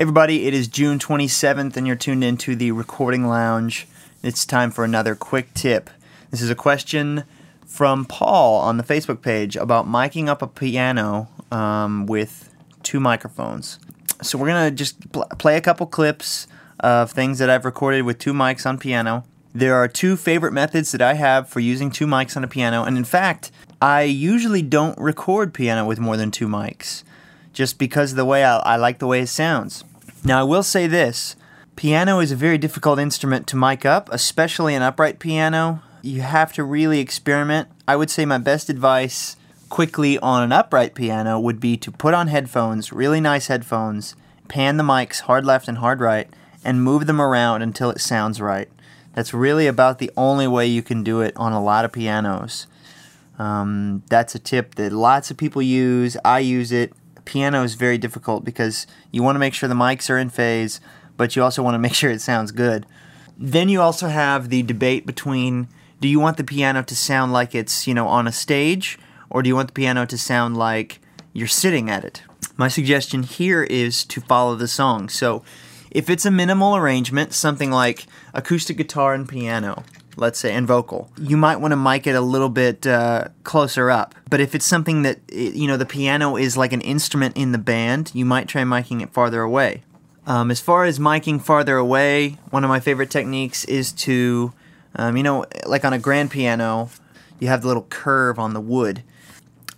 Everybody, it is June 27th, and you're tuned into the Recording Lounge. It's time for another quick tip. This is a question from Paul on the Facebook page about miking up a piano um, with two microphones. So, we're to just pl- play a couple clips of things that I've recorded with two mics on piano. There are two favorite methods that I have for using two mics on a piano, and in fact, I usually don't record piano with more than two mics just because of the way I, I like the way it sounds. Now, I will say this piano is a very difficult instrument to mic up, especially an upright piano. You have to really experiment. I would say my best advice quickly on an upright piano would be to put on headphones, really nice headphones, pan the mics hard left and hard right, and move them around until it sounds right. That's really about the only way you can do it on a lot of pianos. Um, that's a tip that lots of people use. I use it piano is very difficult because you want to make sure the mics are in phase, but you also want to make sure it sounds good. Then you also have the debate between do you want the piano to sound like it's, you know, on a stage or do you want the piano to sound like you're sitting at it? My suggestion here is to follow the song. So, if it's a minimal arrangement, something like acoustic guitar and piano, let's say, and vocal, you might want to mic it a little bit uh, closer up. But if it's something that, you know, the piano is like an instrument in the band, you might try miking it farther away. Um, as far as miking farther away, one of my favorite techniques is to, um, you know, like on a grand piano, you have the little curve on the wood.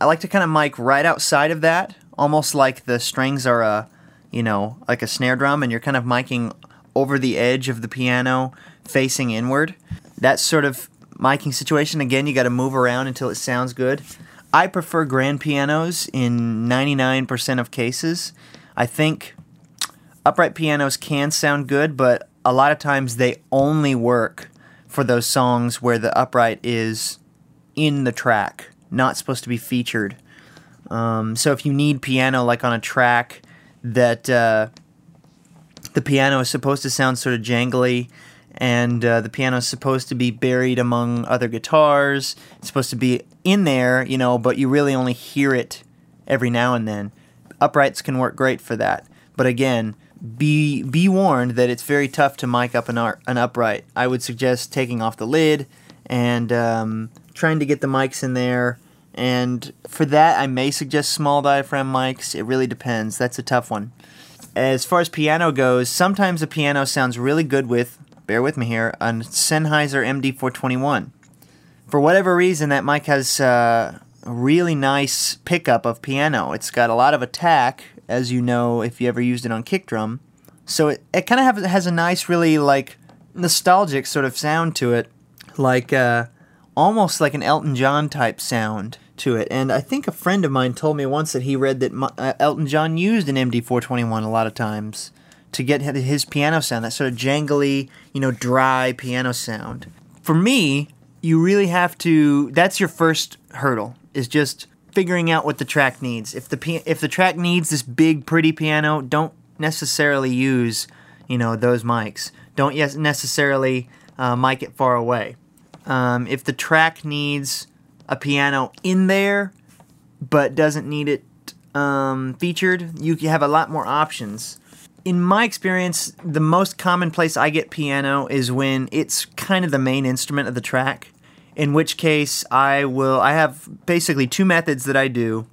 I like to kind of mic right outside of that, almost like the strings are a, you know, like a snare drum, and you're kind of miking over the edge of the piano facing inward that sort of miking situation, again, you got to move around until it sounds good. I prefer grand pianos in 99% of cases. I think upright pianos can sound good, but a lot of times they only work for those songs where the upright is in the track, not supposed to be featured. Um, so if you need piano like on a track that uh, the piano is supposed to sound sort of jangly and uh, the piano is supposed to be buried among other guitars. It's supposed to be in there, you know, but you really only hear it every now and then. Uprights can work great for that, but again, be be warned that it's very tough to mic up an, art, an upright. I would suggest taking off the lid and um, trying to get the mics in there. And for that, I may suggest small diaphragm mics. It really depends. That's a tough one. As far as piano goes, sometimes a piano sounds really good with bear with me here, a Sennheiser MD421. For whatever reason, that mic has uh, a really nice pickup of piano. It's got a lot of attack, as you know if you ever used it on kick drum. So it, it kind of has a nice, really like nostalgic sort of sound to it, like uh, almost like an Elton John type sound to it. And I think a friend of mine told me once that he read that uh, Elton John used an MD421 a lot of times to get his piano sound, that sort of jangly, you know, dry piano sound. For me, you really have to. That's your first hurdle. Is just figuring out what the track needs. If the if the track needs this big, pretty piano, don't necessarily use, you know, those mics. Don't necessarily uh, mic it far away. Um, if the track needs a piano in there, but doesn't need it um, featured, you have a lot more options in my experience, the most common place I get piano is when it's kind of the main instrument of the track. In which case, I will. I have basically two methods that I do.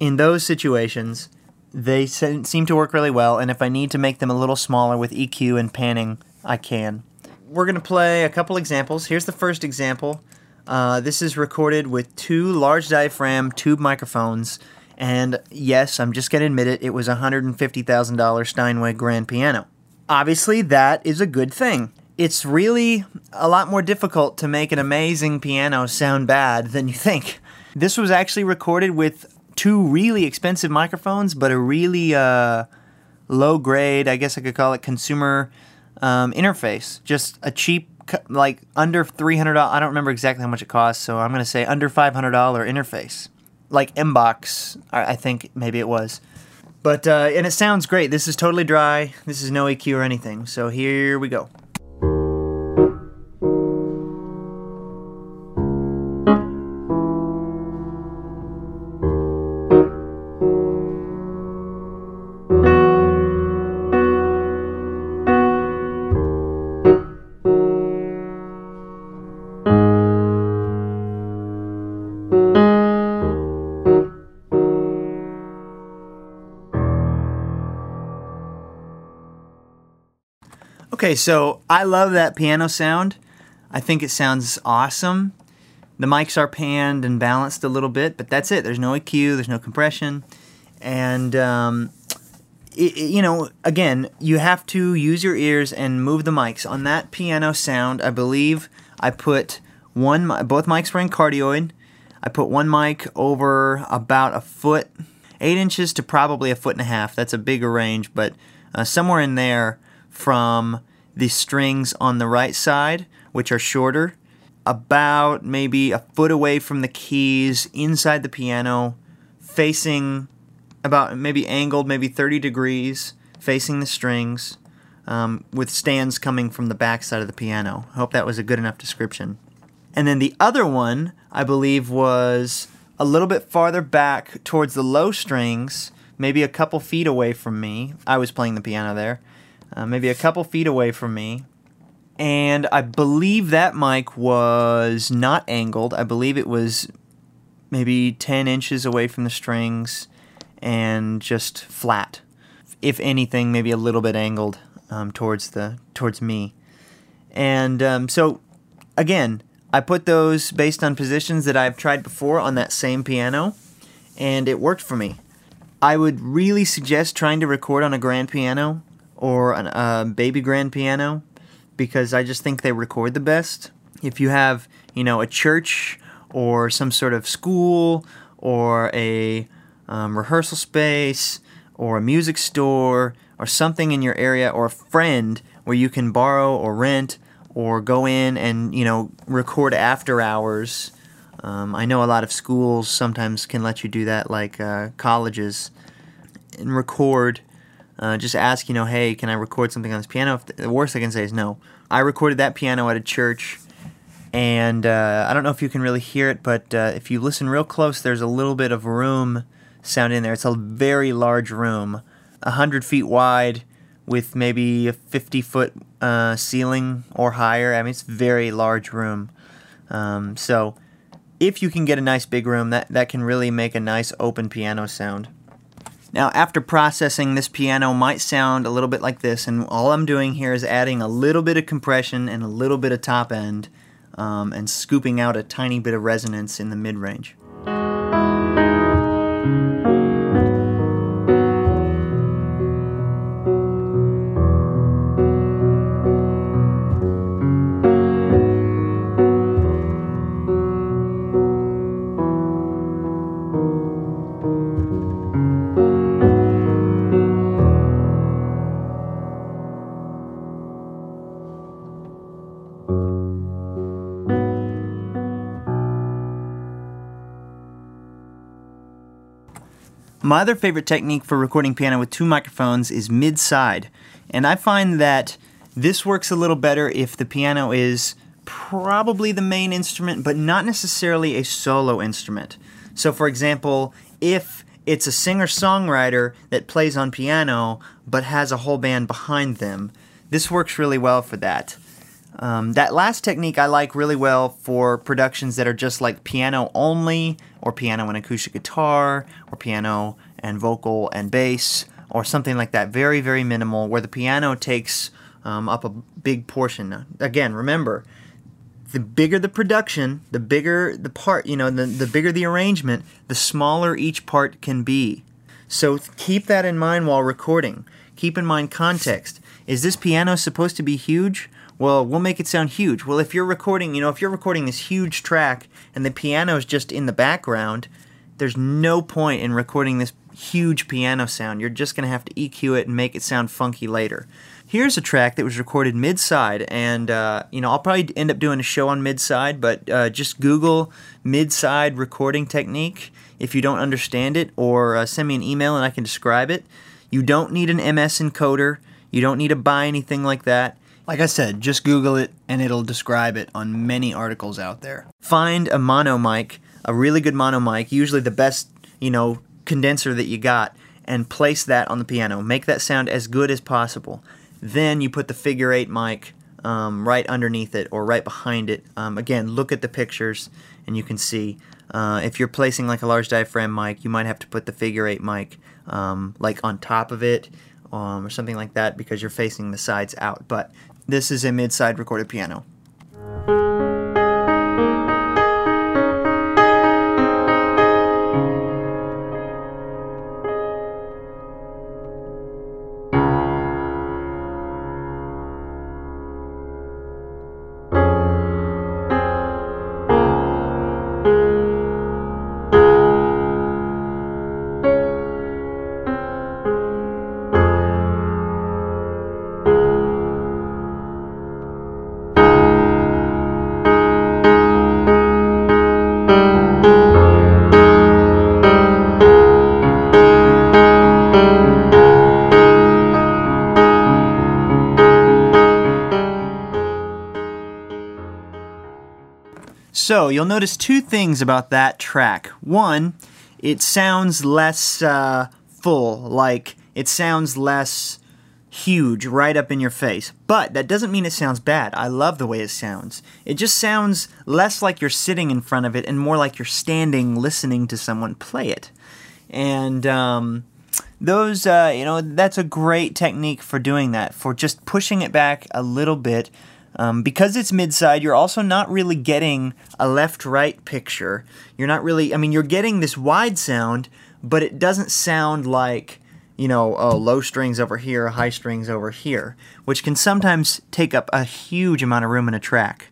In those situations, they seem to work really well, and if I need to make them a little smaller with EQ and panning, I can. We're going to play a couple examples. Here's the first example. Uh, this is recorded with two large diaphragm tube microphones and yes, I'm just going to admit it, it was a $150,000 Steinway grand piano. Obviously, that is a good thing. It's really a lot more difficult to make an amazing piano sound bad than you think. This was actually recorded with two really expensive microphones, but a really uh, low grade, I guess I could call it consumer um, interface. Just a cheap, like under $300. I don't remember exactly how much it costs, so I'm going to say under $500 interface like MBox, I think maybe it was. But uh, and it sounds great. This is totally dry. This is no EQ or anything. So here we go. Okay, so I love that piano sound. I think it sounds awesome. The mics are panned and balanced a little bit, but that's it. There's no EQ, there's no compression. And, um, it, it- you know, again, you have to use your ears and move the mics. On that piano sound, I believe I put one, both mics were in cardioid. I put one mic over about a foot, eight inches to probably a foot and a half. That's a bigger range, but uh, somewhere in there from the strings on the right side, which are shorter, about maybe a foot away from the keys inside the piano, facing about maybe angled maybe 30 degrees, facing the strings, um, with stands coming from the back side of the piano. I hope that was a good enough description. And then the other one, I believe, was a little bit farther back towards the low strings, maybe a couple feet away from me. I was playing the piano there, uh, maybe a couple feet away from me. And I believe that mic was not angled. I believe it was maybe 10 inches away from the strings and just flat. If anything, maybe a little bit angled um, towards the towards me. And um, so, again, I put those based on positions that I've tried before on that same piano, and it worked for me. I would really suggest trying to record on a grand piano or a uh, baby grand piano because I just think they record the best. If you have, you know, a church or some sort of school or a um, rehearsal space or a music store or something in your area or a friend where you can borrow or rent or go in and you know record after hours. Um, I know a lot of schools sometimes can let you do that, like uh, colleges, and record. Uh, just ask, you know, hey, can I record something on this piano? If the worst I can say is no. I recorded that piano at a church, and uh, I don't know if you can really hear it, but uh, if you listen real close, there's a little bit of room sound in there. It's a very large room, a hundred feet wide, with maybe a 50 foot uh, ceiling or higher. I mean, it's a very large room. Um, so, if you can get a nice big room, that, that can really make a nice open piano sound. Now, after processing, this piano might sound a little bit like this, and all I'm doing here is adding a little bit of compression and a little bit of top end, um, and scooping out a tiny bit of resonance in the mid My other favorite technique for recording piano with two microphones is mid side. And I find that this works a little better if the piano is probably the main instrument, but not necessarily a solo instrument. So, for example, if it's a singer songwriter that plays on piano but has a whole band behind them, this works really well for that. Um, that last technique I like really well for productions that are just like piano only, or piano and acoustic guitar, or piano and vocal and bass, or something like that. Very, very minimal, where the piano takes um, up a big portion. Again, remember, the bigger the production, the bigger the part, you know, the, the bigger the arrangement, the smaller each part can be. So keep that in mind while recording. Keep in mind context. Is this piano supposed to be huge? Well, we'll make it sound huge. Well, if you're recording, you know, if you're recording this huge track and the piano is just in the background, there's no point in recording this huge piano sound. You're just going to have to EQ it and make it sound funky later. Here's a track that was recorded mid side, and uh, you know I'll probably end up doing a show on mid side, but uh, just Google mid side recording technique if you don't understand it, or uh, send me an email and I can describe it. You don't need an MS encoder. You don't need to buy anything like that. Like I said, just Google it and it'll describe it on many articles out there. Find a mono mic, a really good mono mic, usually the best, you know, condenser that you got, and place that on the piano. Make that sound as good as possible. Then you put the figure eight mic um, right underneath it or right behind it. Um, again, look at the pictures and you can see. Uh, if you're placing like a large diaphragm mic, you might have to put the figure eight mic um, like on top of it um, or something like that because you're facing the sides out. But this is a mid-side recorded piano. So you'll notice two things about that track. One, it sounds less uh, full, like it sounds less huge right up in your face. But that doesn't mean it sounds bad. I love the way it sounds. It just sounds less like you're sitting in front of it and more like you're standing listening to someone play it. And um, those, uh, you know, that's a great technique for doing that, for just pushing it back a little bit um, because it's mid-side, you're also not really getting a left-right picture. You're not really, I mean, you're getting this wide sound, but it doesn't sound like, you know, oh, low strings over here, high strings over here, which can sometimes take up a huge amount of room in a track.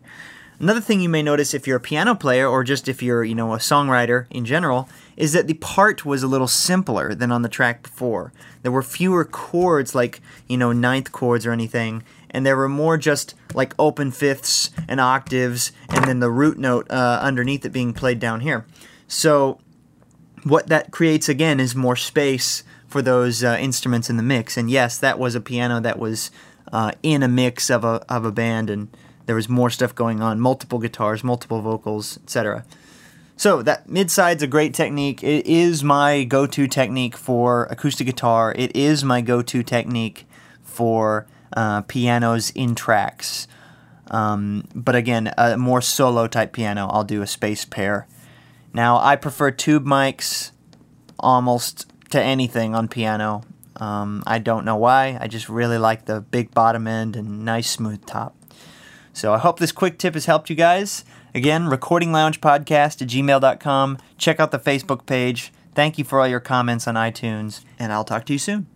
Another thing you may notice if you're a piano player or just if you're, you know, a songwriter in general is that the part was a little simpler than on the track before. There were fewer chords like, you know, ninth chords or anything, and there were more just like open fifths and octaves, and then the root note uh, underneath it being played down here. So, what that creates again is more space for those uh, instruments in the mix. And yes, that was a piano that was uh, in a mix of a of a band, and there was more stuff going on, multiple guitars, multiple vocals, etc. So that mid side's a great technique. It is my go-to technique for acoustic guitar. It is my go-to technique for uh, pianos in tracks. Um, but again, a more solo type piano, I'll do a space pair. Now, I prefer tube mics almost to anything on piano. Um, I don't know why. I just really like the big bottom end and nice smooth top. So I hope this quick tip has helped you guys. Again, Recording Lounge Podcast at gmail.com. Check out the Facebook page. Thank you for all your comments on iTunes, and I'll talk to you soon.